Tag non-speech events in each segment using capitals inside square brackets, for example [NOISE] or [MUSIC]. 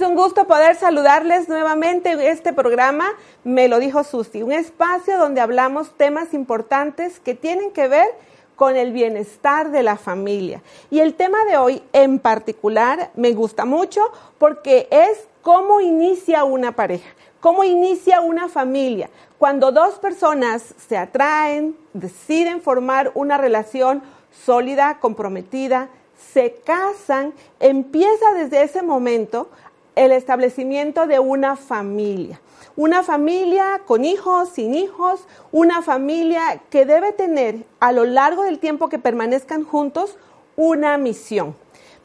Es un gusto poder saludarles nuevamente en este programa, me lo dijo Susi, un espacio donde hablamos temas importantes que tienen que ver con el bienestar de la familia. Y el tema de hoy en particular me gusta mucho porque es cómo inicia una pareja, cómo inicia una familia. Cuando dos personas se atraen, deciden formar una relación sólida, comprometida, se casan, empieza desde ese momento el establecimiento de una familia. Una familia con hijos, sin hijos, una familia que debe tener a lo largo del tiempo que permanezcan juntos una misión.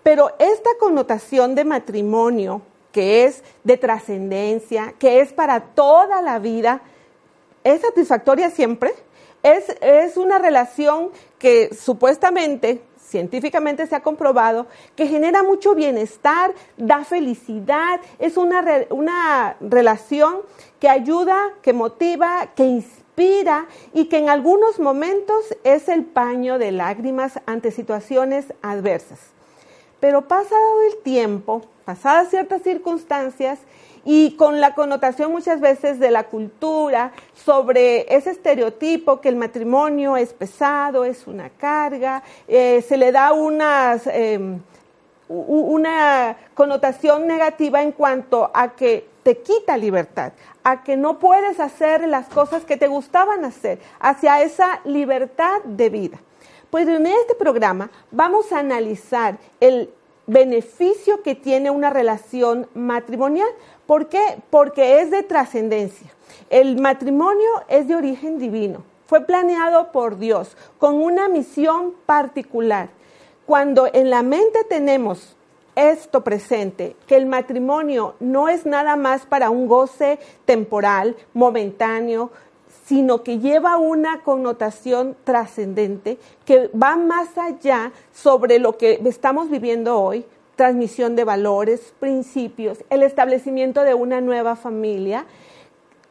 Pero esta connotación de matrimonio, que es de trascendencia, que es para toda la vida, ¿es satisfactoria siempre? Es, es una relación que supuestamente científicamente se ha comprobado que genera mucho bienestar, da felicidad, es una, una relación que ayuda, que motiva, que inspira y que en algunos momentos es el paño de lágrimas ante situaciones adversas. Pero pasado el tiempo, pasadas ciertas circunstancias, y con la connotación muchas veces de la cultura sobre ese estereotipo que el matrimonio es pesado, es una carga, eh, se le da unas, em, una connotación negativa en cuanto a que te quita libertad, a que no puedes hacer las cosas que te gustaban hacer, hacia esa libertad de vida. Pues en este programa vamos a analizar el beneficio que tiene una relación matrimonial. ¿Por qué? Porque es de trascendencia. El matrimonio es de origen divino. Fue planeado por Dios con una misión particular. Cuando en la mente tenemos esto presente, que el matrimonio no es nada más para un goce temporal, momentáneo, sino que lleva una connotación trascendente que va más allá sobre lo que estamos viviendo hoy, transmisión de valores, principios, el establecimiento de una nueva familia,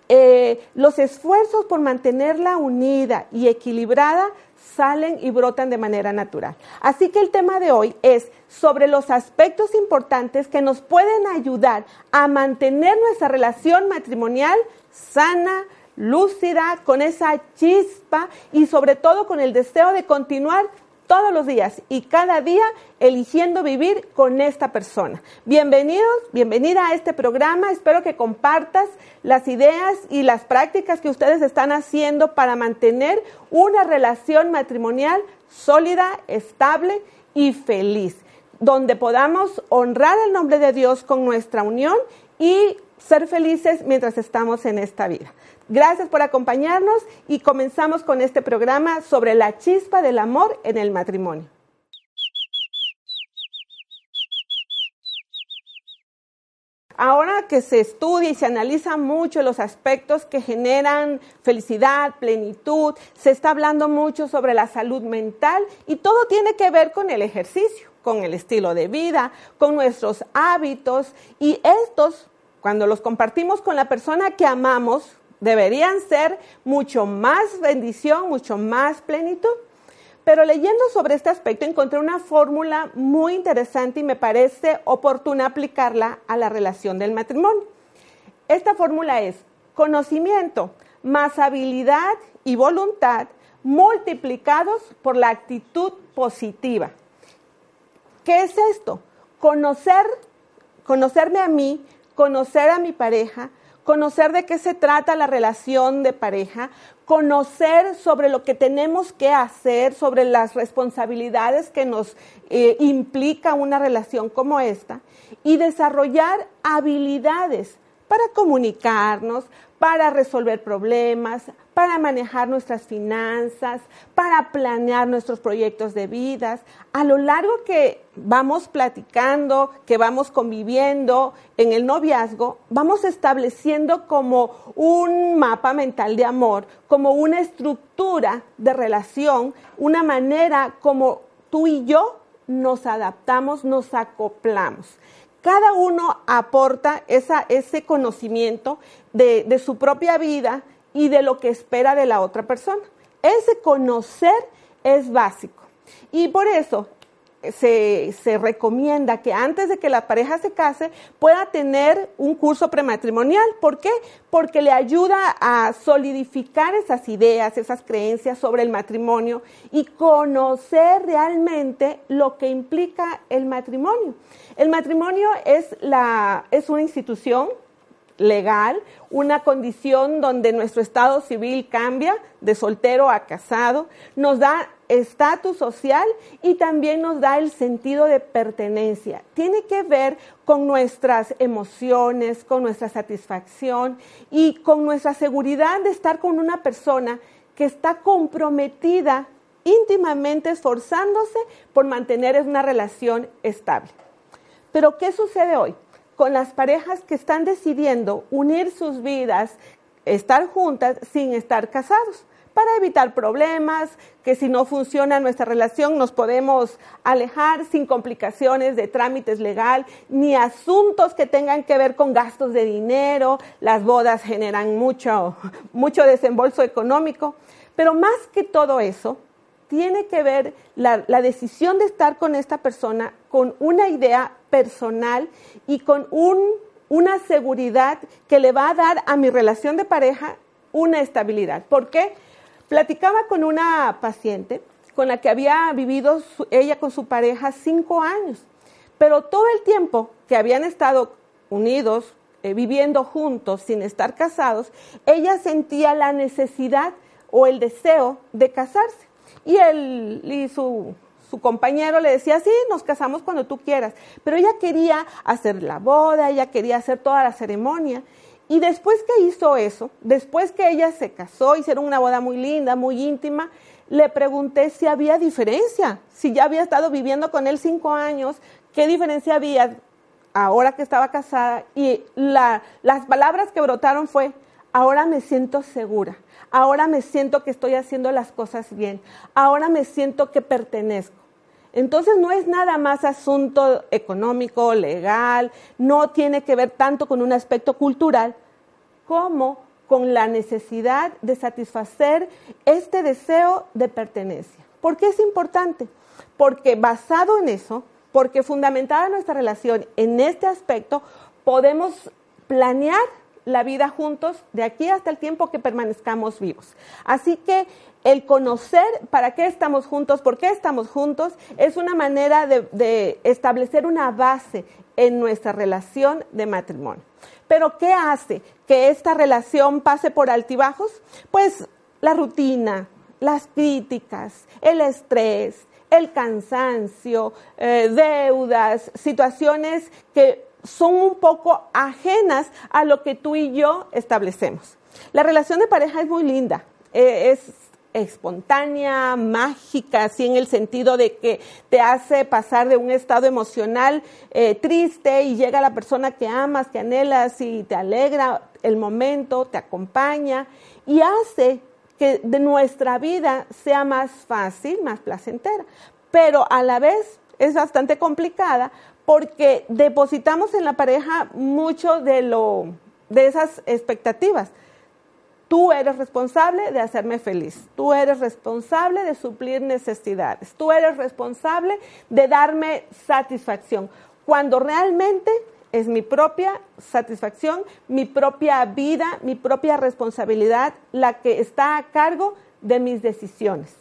eh, los esfuerzos por mantenerla unida y equilibrada salen y brotan de manera natural. Así que el tema de hoy es sobre los aspectos importantes que nos pueden ayudar a mantener nuestra relación matrimonial sana, lúcida, con esa chispa y sobre todo con el deseo de continuar todos los días y cada día eligiendo vivir con esta persona. Bienvenidos, bienvenida a este programa. Espero que compartas las ideas y las prácticas que ustedes están haciendo para mantener una relación matrimonial sólida, estable y feliz, donde podamos honrar el nombre de Dios con nuestra unión y ser felices mientras estamos en esta vida. Gracias por acompañarnos y comenzamos con este programa sobre la chispa del amor en el matrimonio. Ahora que se estudia y se analiza mucho los aspectos que generan felicidad, plenitud, se está hablando mucho sobre la salud mental y todo tiene que ver con el ejercicio, con el estilo de vida, con nuestros hábitos y estos, cuando los compartimos con la persona que amamos, deberían ser mucho más bendición, mucho más plenitud. Pero leyendo sobre este aspecto encontré una fórmula muy interesante y me parece oportuna aplicarla a la relación del matrimonio. Esta fórmula es conocimiento más habilidad y voluntad multiplicados por la actitud positiva. ¿Qué es esto? Conocer, conocerme a mí, conocer a mi pareja, conocer de qué se trata la relación de pareja, conocer sobre lo que tenemos que hacer, sobre las responsabilidades que nos eh, implica una relación como esta y desarrollar habilidades para comunicarnos, para resolver problemas, para manejar nuestras finanzas, para planear nuestros proyectos de vidas. A lo largo que vamos platicando, que vamos conviviendo en el noviazgo, vamos estableciendo como un mapa mental de amor, como una estructura de relación, una manera como tú y yo nos adaptamos, nos acoplamos cada uno aporta ese conocimiento de, de su propia vida y de lo que espera de la otra persona. Ese conocer es básico. Y por eso se, se, recomienda que antes de que la pareja se case pueda tener un curso prematrimonial. ¿Por qué? Porque le ayuda a solidificar esas ideas, esas creencias sobre el matrimonio y conocer realmente lo que implica el matrimonio. El matrimonio es, la, es una institución legal, una condición donde nuestro estado civil cambia de soltero a casado, nos da estatus social y también nos da el sentido de pertenencia. Tiene que ver con nuestras emociones, con nuestra satisfacción y con nuestra seguridad de estar con una persona que está comprometida íntimamente esforzándose por mantener una relación estable. Pero ¿qué sucede hoy? Con las parejas que están decidiendo unir sus vidas, estar juntas sin estar casados para evitar problemas, que si no funciona nuestra relación nos podemos alejar sin complicaciones de trámites legal, ni asuntos que tengan que ver con gastos de dinero, las bodas generan mucho, mucho desembolso económico, pero más que todo eso, tiene que ver la, la, decisión de estar con esta persona con una idea personal y con un, una seguridad que le va a dar a mi relación de pareja una estabilidad. ¿Por qué? Platicaba con una paciente con la que había vivido ella con su pareja cinco años, pero todo el tiempo que habían estado unidos, eh, viviendo juntos, sin estar casados, ella sentía la necesidad o el deseo de casarse. Y él y su, su compañero le decía, sí, nos casamos cuando tú quieras, pero ella quería hacer la boda, ella quería hacer toda la ceremonia. Y después que hizo eso, después que ella se casó, hicieron una boda muy linda, muy íntima, le pregunté si había diferencia, si ya había estado viviendo con él cinco años, qué diferencia había ahora que estaba casada. Y la, las palabras que brotaron fue, ahora me siento segura, ahora me siento que estoy haciendo las cosas bien, ahora me siento que pertenezco. Entonces no es nada más asunto económico, legal, no tiene que ver tanto con un aspecto cultural como con la necesidad de satisfacer este deseo de pertenencia. ¿Por qué es importante? Porque basado en eso, porque fundamentada nuestra relación en este aspecto, podemos planear la vida juntos de aquí hasta el tiempo que permanezcamos vivos. Así que el conocer para qué estamos juntos, por qué estamos juntos, es una manera de, establecer una base en nuestra relación de matrimonio. Pero ¿qué hace que esta relación pase por altibajos? Pues la rutina, las críticas, el estrés, el cansancio, eh, deudas, situaciones que son un poco ajenas a lo que tú y yo establecemos. La relación de pareja es muy linda, eh, es espontánea, mágica, así en el sentido de que te hace pasar de un estado emocional eh, triste y llega la persona que amas, que anhelas y te alegra el momento, te acompaña y hace que de nuestra vida sea más fácil, más placentera, pero a la vez es bastante complicada porque depositamos en la pareja mucho de, lo, de esas expectativas. Tú eres responsable de hacerme feliz, tú eres responsable de suplir necesidades, tú eres responsable de darme satisfacción, cuando realmente es mi propia satisfacción, mi propia vida, mi propia responsabilidad la que está a cargo de mis decisiones.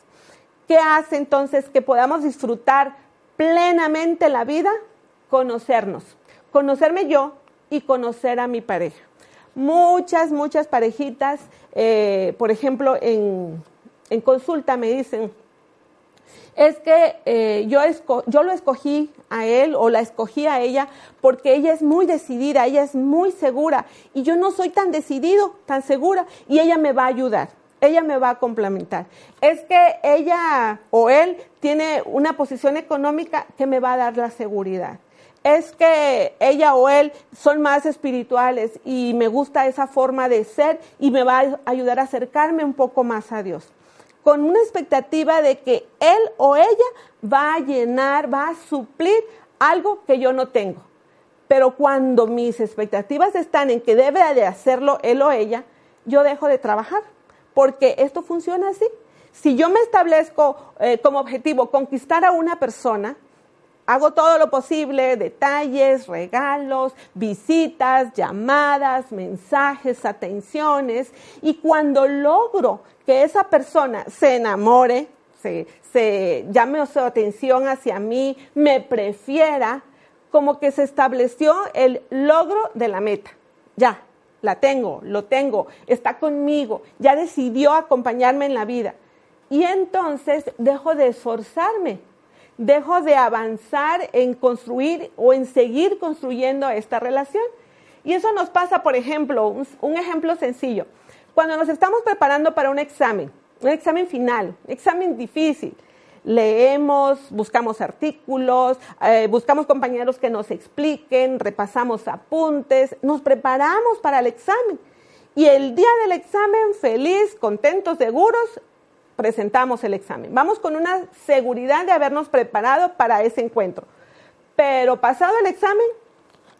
¿Qué hace entonces que podamos disfrutar plenamente la vida? Conocernos, conocerme yo y conocer a mi pareja. Muchas, muchas parejitas, eh, por ejemplo, en, consulta me dicen, es que eh, yo, yo lo escogí a él o la escogí a ella porque ella es muy decidida, ella es muy segura y yo no soy tan decidido, tan segura y ella me va a ayudar, ella me va a complementar. Es que ella o él tiene una posición económica que me va a dar la seguridad es que ella o él son más espirituales y me gusta esa forma de ser y me va a ayudar a acercarme un poco más a Dios. Con una expectativa de que él o ella va a llenar, va a suplir algo que yo no tengo. Pero cuando mis expectativas están en que debe de hacerlo él o ella, yo dejo de trabajar, porque esto funciona así. Si yo me establezco eh, como objetivo conquistar a una persona, hago todo lo posible, detalles, regalos, visitas, llamadas, mensajes, atenciones, y cuando logro que esa persona se enamore, se, se llame su atención hacia mí, me prefiera, como que se estableció el logro de la meta. Ya, la tengo, lo tengo, está conmigo, ya decidió acompañarme en la vida. Y entonces dejo de esforzarme dejo de avanzar en construir o en seguir construyendo esta relación. Y eso nos pasa, por ejemplo, un, ejemplo sencillo. Cuando nos estamos preparando para un examen, un examen final, un examen difícil, leemos, buscamos artículos, eh, buscamos compañeros que nos expliquen, repasamos apuntes, nos preparamos para el examen. Y el día del examen, feliz, contentos, seguros, presentamos el examen. Vamos con una seguridad de habernos preparado para ese encuentro. Pero pasado el examen,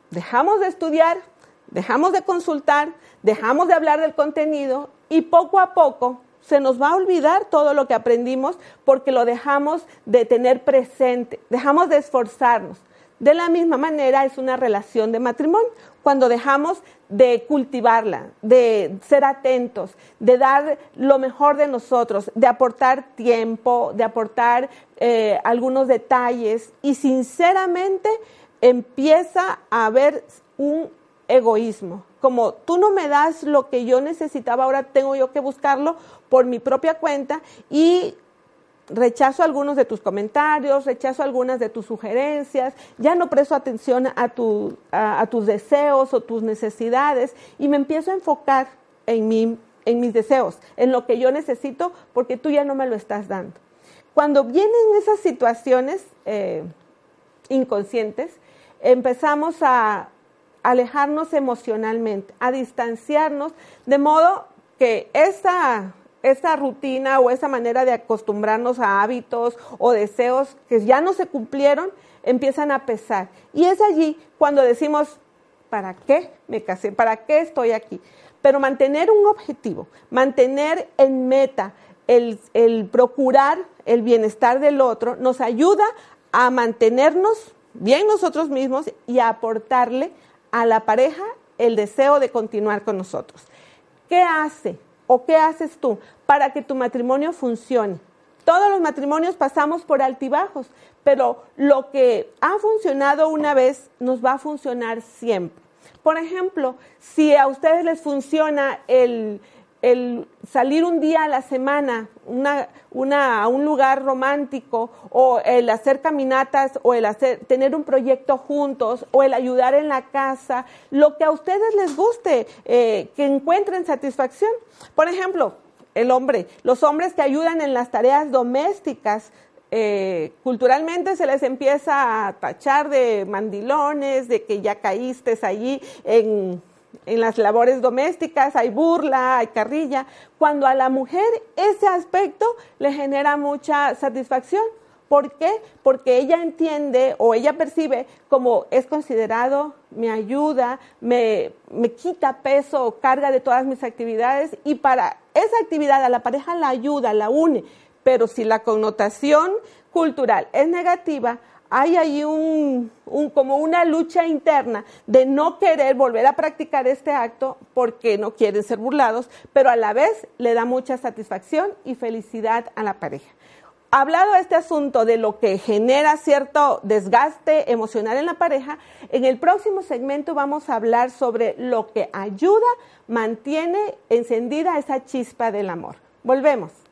dejamos de estudiar, dejamos de consultar, dejamos de hablar del contenido y poco a poco se nos va a olvidar todo lo que aprendimos porque lo dejamos de tener presente, dejamos de esforzarnos. De la misma manera es una relación de matrimonio, cuando dejamos de cultivarla, de ser atentos, de dar lo mejor de nosotros, de aportar tiempo, de aportar eh, algunos detalles y sinceramente empieza a haber un egoísmo, como tú no me das lo que yo necesitaba, ahora tengo yo que buscarlo por mi propia cuenta y rechazo algunos de tus comentarios, rechazo algunas de tus sugerencias, ya no presto atención a, tus deseos o tus necesidades y me empiezo a enfocar en, en mis deseos, en lo que yo necesito, porque tú ya no me lo estás dando. Cuando vienen esas situaciones eh, inconscientes, empezamos a alejarnos emocionalmente, a distanciarnos, de modo que esa esa rutina o esa manera de acostumbrarnos a hábitos o deseos que ya no se cumplieron, empiezan a pesar. Y es allí cuando decimos, ¿para qué me casé? ¿Para qué estoy aquí? Pero mantener un objetivo, mantener en meta el, el procurar el bienestar del otro, nos ayuda a mantenernos bien nosotros mismos y a aportarle a la pareja el deseo de continuar con nosotros. ¿Qué hace o qué haces tú para que tu matrimonio funcione. Todos los matrimonios pasamos por altibajos, pero lo que ha funcionado una vez nos va a funcionar siempre. Por ejemplo, si a ustedes les funciona el, el salir un día a la semana una, una, a un lugar romántico o el hacer caminatas o el hacer, tener un proyecto juntos o el ayudar en la casa, lo que a ustedes les guste, eh, que encuentren satisfacción. Por ejemplo, el hombre, los hombres que ayudan en las tareas domésticas, eh, culturalmente se les empieza a tachar de mandilones, de que ya caíste allí en en las labores domésticas, hay burla, hay carrilla, cuando a la mujer ese aspecto le genera mucha satisfacción. ¿Por qué? Porque ella entiende o ella percibe como es considerado, me ayuda, me, me quita peso o carga de todas mis actividades y para esa actividad a la pareja la ayuda, la une. Pero si la connotación cultural es negativa, hay ahí un, como una lucha interna de no querer volver a practicar este acto porque no quieren ser burlados, pero a la vez le da mucha satisfacción y felicidad a la pareja. Hablado este asunto de lo que genera cierto desgaste emocional en la pareja, en el próximo segmento vamos a hablar sobre lo que ayuda, mantiene encendida esa chispa del amor. Volvemos.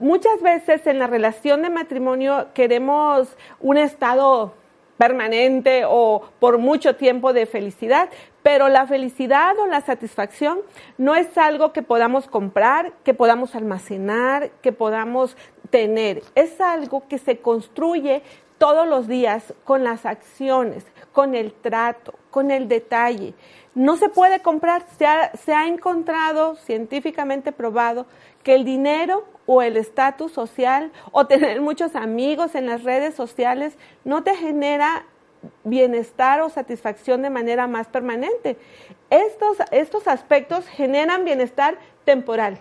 Muchas veces en la relación de matrimonio queremos un estado permanente o por mucho tiempo de felicidad, pero la felicidad o la satisfacción no es algo que podamos comprar, que podamos almacenar, que podamos tener, es algo que se construye todos los días con las acciones, con el trato, con el detalle. No se puede comprar, se ha, se ha encontrado científicamente probado que el dinero o el estatus social o tener muchos amigos en las redes sociales no te genera bienestar o satisfacción de manera más permanente. Estos, estos aspectos generan bienestar temporal,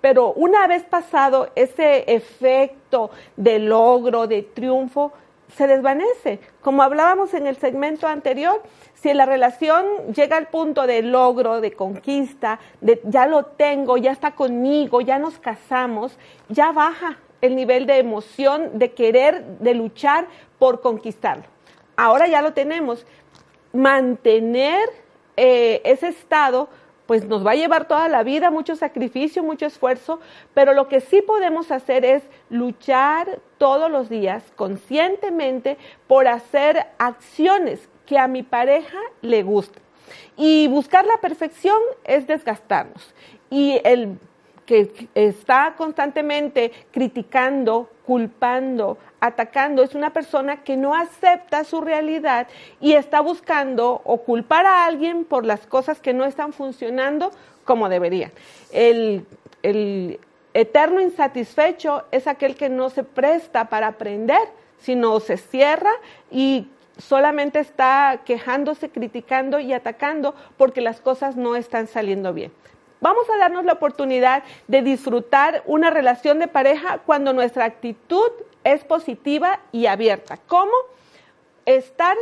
pero una vez pasado ese efecto de logro, de triunfo, se desvanece. Como hablábamos en el segmento anterior, si la relación llega al punto de logro, de conquista, de ya lo tengo, ya está conmigo, ya nos casamos, ya baja el nivel de emoción, de querer, de luchar por conquistarlo. Ahora ya lo tenemos. Mantener eh, ese estado, pues nos va a llevar toda la vida, mucho sacrificio, mucho esfuerzo, pero lo que sí podemos hacer es luchar todos los días conscientemente por hacer acciones que a mi pareja le gusten. Y buscar la perfección es desgastarnos. Y el que está constantemente criticando, culpando, atacando, es una persona que no acepta su realidad y está buscando o culpar a alguien por las cosas que no están funcionando como deberían. El, el eterno insatisfecho es aquel que no se presta para aprender, sino se cierra y solamente está quejándose, criticando y atacando porque las cosas no están saliendo bien. Vamos a darnos la oportunidad de disfrutar una relación de pareja cuando nuestra actitud es positiva y abierta. ¿Cómo? Estar,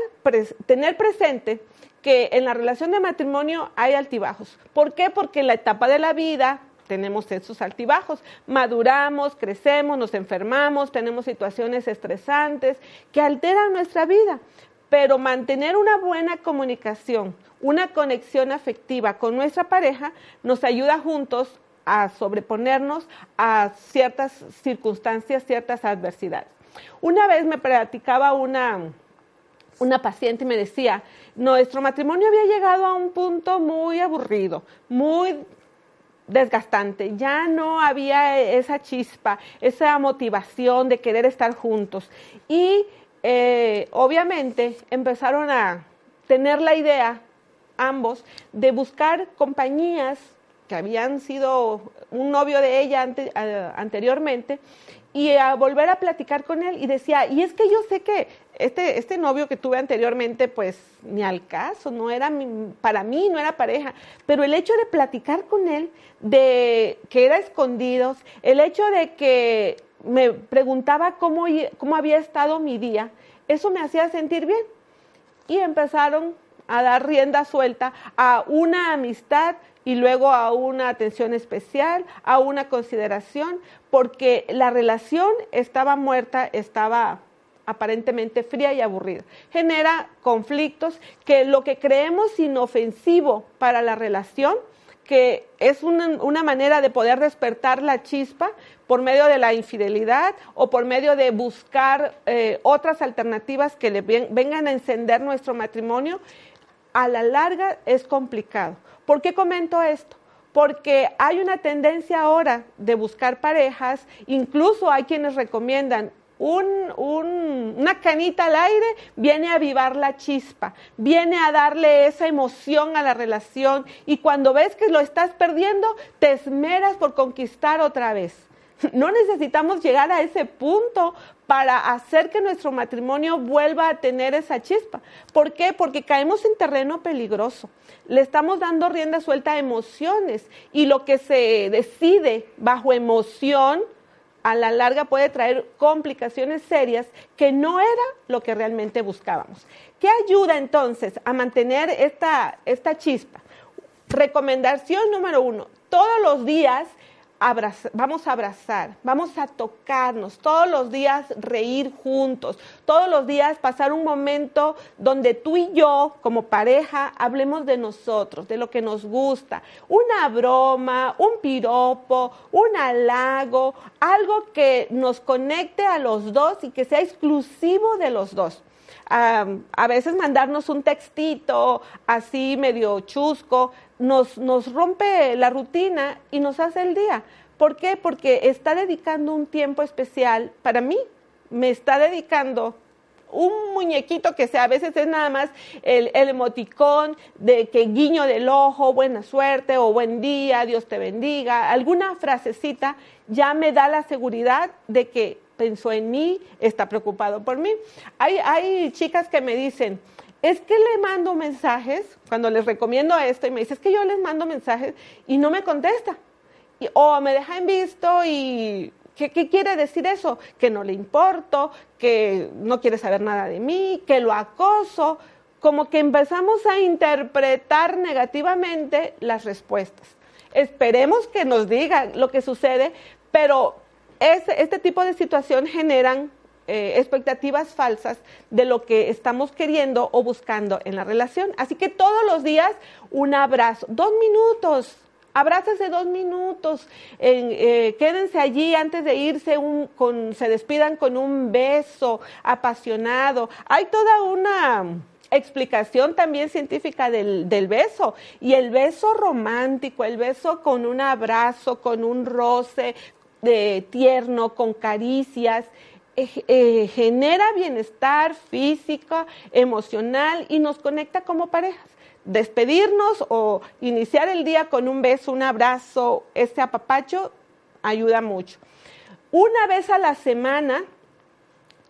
tener presente que en la relación de matrimonio hay altibajos. ¿Por qué? Porque en la etapa de la vida tenemos esos altibajos. Maduramos, crecemos, nos enfermamos, tenemos situaciones estresantes que alteran nuestra vida. Pero mantener una buena comunicación, una conexión afectiva con nuestra pareja nos ayuda juntos a sobreponernos a ciertas circunstancias, ciertas adversidades. Una vez me platicaba una, una paciente y me decía, nuestro matrimonio había llegado a un punto muy aburrido, muy desgastante, ya no había esa chispa, esa motivación de querer estar juntos. Y eh, obviamente empezaron a tener la idea ambos de buscar compañías que habían sido un novio de ella anteriormente y a volver a platicar con él y decía, y es que yo sé que este, este novio que tuve anteriormente, pues ni al caso, no era para mí, no era pareja, pero el hecho de platicar con él, de que era escondidos, el hecho de que me preguntaba cómo, cómo había estado mi día, eso me hacía sentir bien. Y empezaron a dar rienda suelta a una amistad y luego a una atención especial, a una consideración, porque la relación estaba muerta, estaba aparentemente fría y aburrida. Genera conflictos que lo que creemos inofensivo para la relación, que es una, manera de poder despertar la chispa por medio de la infidelidad o por medio de buscar eh, otras alternativas que le vengan a encender nuestro matrimonio, a la larga es complicado. ¿Por qué comento esto? Porque hay una tendencia ahora de buscar parejas, incluso hay quienes recomiendan una canita al aire, viene a avivar la chispa, viene a darle esa emoción a la relación y cuando ves que lo estás perdiendo, te esmeras por conquistar otra vez. [LAUGHS] No necesitamos llegar a ese punto para hacer que nuestro matrimonio vuelva a tener esa chispa. ¿Por qué? Porque caemos en terreno peligroso. Le estamos dando rienda suelta a emociones y lo que se decide bajo emoción a la larga puede traer complicaciones serias que no era lo que realmente buscábamos. ¿Qué ayuda entonces a mantener esta, esta chispa? Recomendación número uno, todos los días vamos a abrazar, vamos a tocarnos, todos los días reír juntos, todos los días pasar un momento donde tú y yo como pareja hablemos de nosotros, de lo que nos gusta, una broma, un piropo, un halago, algo que nos conecte a los dos y que sea exclusivo de los dos. a veces mandarnos un textito así medio chusco, nos, nos rompe la rutina y nos hace el día. ¿Por qué? Porque está dedicando un tiempo especial para mí, me está dedicando un muñequito que sea, a veces es nada más el, el, emoticón de que guiño del ojo, buena suerte o buen día, Dios te bendiga, alguna frasecita ya me da la seguridad de que pensó en mí, está preocupado por mí. Hay, hay chicas que me dicen, es que le mando mensajes, cuando les recomiendo esto, y me dice, es que yo les mando mensajes y no me contesta. o me deja en visto y ¿Qué, quiere decir eso? Que no le importo, que no quiere saber nada de mí, que lo acoso, como que empezamos a interpretar negativamente las respuestas. Esperemos que nos diga lo que sucede, pero este tipo de situación generan eh, expectativas falsas de lo que estamos queriendo o buscando en la relación. Así que todos los días un abrazo, dos minutos, abrácense dos minutos, eh, quédense allí antes de irse, con, se despidan con un beso apasionado. Hay toda una explicación también científica del, del, beso. Y el beso romántico, el beso con un abrazo, con un roce de tierno, con caricias, eh, genera bienestar físico, emocional y nos conecta como parejas. Despedirnos o iniciar el día con un beso, un abrazo, este apapacho, ayuda mucho. Una vez a la semana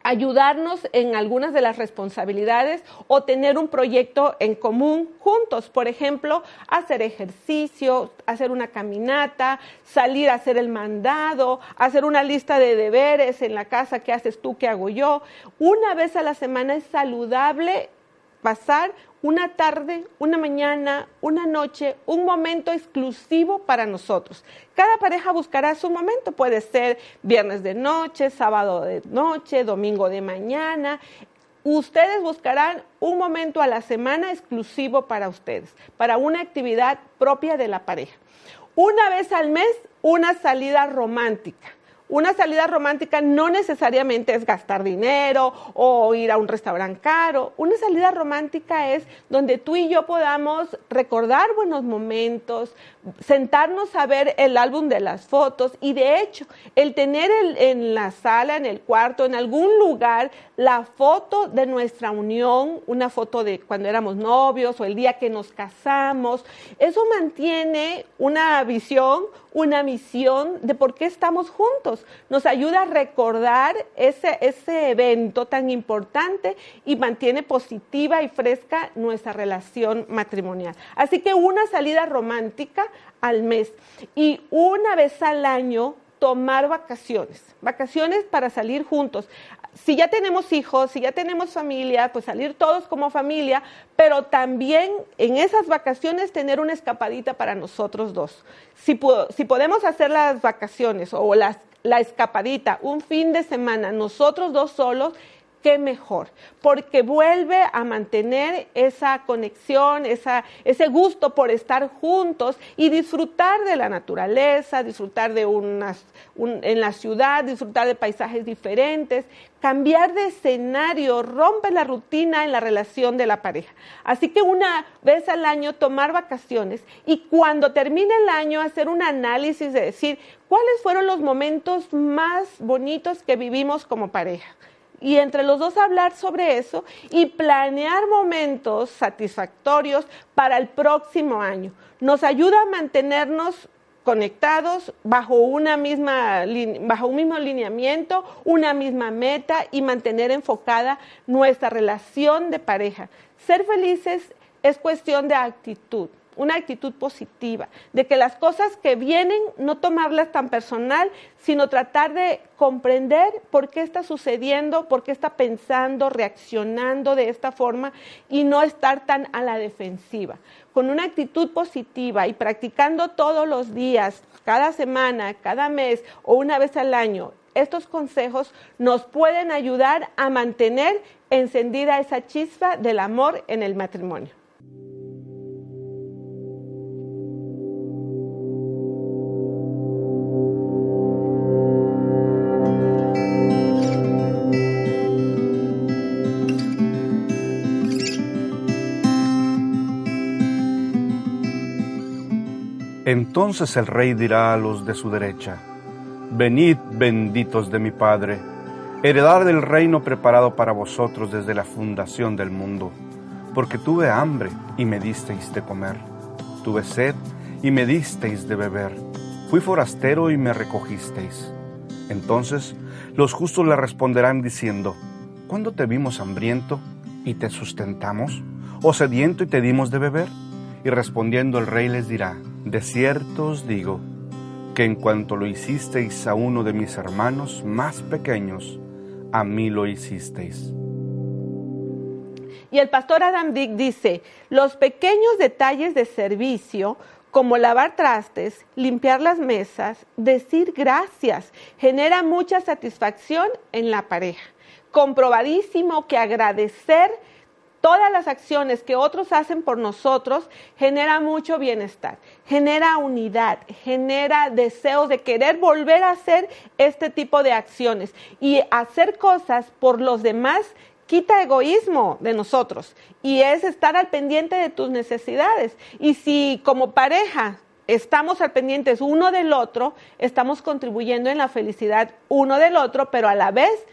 ayudarnos en algunas de las responsabilidades o tener un proyecto en común juntos. Por ejemplo, hacer ejercicio, hacer una caminata, salir a hacer el mandado, hacer una lista de deberes en la casa, qué haces tú, qué hago yo. Una vez a la semana es saludable pasar una tarde, una mañana, una noche, un momento exclusivo para nosotros. Cada pareja buscará su momento, puede ser viernes de noche, sábado de noche, domingo de mañana. Ustedes buscarán un momento a la semana exclusivo para ustedes, para una actividad propia de la pareja. Una vez al mes, una salida romántica una salida romántica no necesariamente es gastar dinero o ir a un restaurante caro. Una salida romántica es donde tú y yo podamos recordar buenos momentos, sentarnos a ver el álbum de las fotos y de hecho el tener en la sala, en el cuarto, en algún lugar la foto de nuestra unión, una foto de cuando éramos novios o el día que nos casamos, eso mantiene una visión, una misión de por qué estamos juntos. Nos ayuda a recordar ese, ese evento tan importante y mantiene positiva y fresca nuestra relación matrimonial. Así que una salida romántica al mes y una vez al año tomar vacaciones, vacaciones para salir juntos. Si ya tenemos hijos, si ya tenemos familia, pues salir todos como familia, pero también en esas vacaciones tener una escapadita para nosotros dos. Si, si podemos hacer las vacaciones o las, la escapadita un fin de semana, nosotros dos solos, qué mejor, porque vuelve a mantener esa conexión, esa, ese gusto por estar juntos y disfrutar de la naturaleza, disfrutar de unas, en la ciudad, disfrutar de paisajes diferentes, cambiar de escenario, rompe la rutina en la relación de la pareja. Así que una vez al año tomar vacaciones y cuando termine el año hacer un análisis de decir cuáles fueron los momentos más bonitos que vivimos como pareja y entre los dos hablar sobre eso y planear momentos satisfactorios para el próximo año. Nos ayuda a mantenernos conectados bajo una misma bajo un mismo lineamiento, una misma meta y mantener enfocada nuestra relación de pareja. Ser felices es cuestión de actitud una actitud positiva, de que las cosas que vienen no tomarlas tan personal, sino tratar de comprender por qué está sucediendo, por qué está pensando, reaccionando de esta forma y no estar tan a la defensiva. Con una actitud positiva y practicando todos los días, cada semana, cada mes o una vez al año, estos consejos nos pueden ayudar a mantener encendida esa chispa del amor en el matrimonio. Entonces el rey dirá a los de su derecha, Venid benditos de mi Padre, heredad del reino preparado para vosotros desde la fundación del mundo, porque tuve hambre y me disteis de comer, tuve sed y me disteis de beber, fui forastero y me recogisteis. Entonces los justos le responderán diciendo, ¿cuándo te vimos hambriento y te sustentamos? ¿O sediento y te dimos de beber? Y respondiendo el rey les dirá, de cierto os digo, que en cuanto lo hicisteis a uno de mis hermanos más pequeños, a mí lo hicisteis. Y el pastor Adam Dick dice, los pequeños detalles de servicio, como lavar trastes, limpiar las mesas, decir gracias, genera mucha satisfacción en la pareja. Comprobadísimo que agradecer todas las acciones que otros hacen por nosotros genera mucho bienestar, genera unidad, genera deseos de querer volver a hacer este tipo de acciones y hacer cosas por los demás quita egoísmo de nosotros y es estar al pendiente de tus necesidades. Y si como pareja estamos al pendiente uno del otro, estamos contribuyendo en la felicidad uno del otro, pero a la vez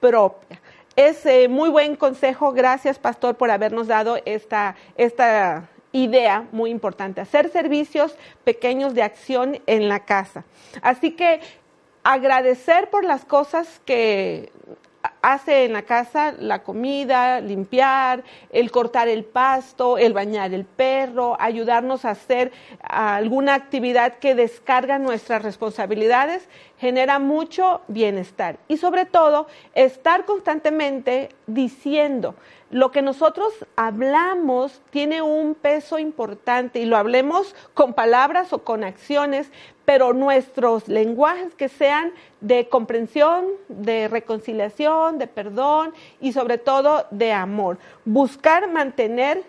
propia. Es eh, muy buen consejo. Gracias, pastor, por habernos dado esta, esta idea muy importante. Hacer servicios pequeños de acción en la casa. Así que agradecer por las cosas que hace en la casa la comida, limpiar, el cortar el pasto, el bañar el perro, ayudarnos a hacer alguna actividad que descarga nuestras responsabilidades, genera mucho bienestar. Y sobre todo, estar constantemente diciendo, lo que nosotros hablamos tiene un peso importante y lo hablemos con palabras o con acciones, pero nuestros lenguajes que sean de comprensión, de reconciliación, de perdón y sobre todo de amor. Buscar mantener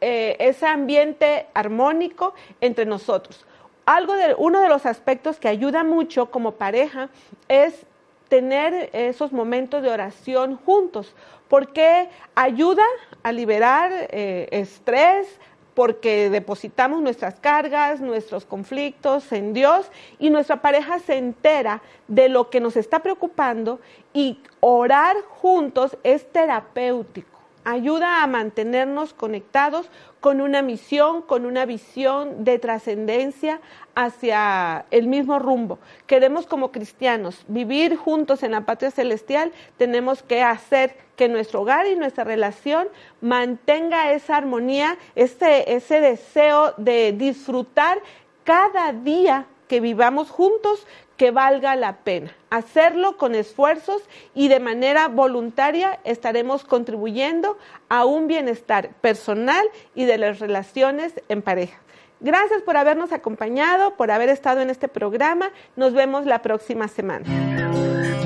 eh, ese ambiente armónico entre nosotros. Algo de, uno de los aspectos que ayuda mucho como pareja es tener esos momentos de oración juntos, porque ayuda a liberar eh, estrés, porque depositamos nuestras cargas, nuestros conflictos en Dios y nuestra pareja se entera de lo que nos está preocupando y orar juntos es terapéutico ayuda a mantenernos conectados con una misión, con una visión de trascendencia hacia el mismo rumbo. Queremos como cristianos vivir juntos en la patria celestial, tenemos que hacer que nuestro hogar y nuestra relación mantenga esa armonía, ese, ese deseo de disfrutar cada día que vivamos juntos, que valga la pena. Hacerlo con esfuerzos y de manera voluntaria estaremos contribuyendo a un bienestar personal y de las relaciones en pareja. Gracias por habernos acompañado, por haber estado en este programa. Nos vemos la próxima semana.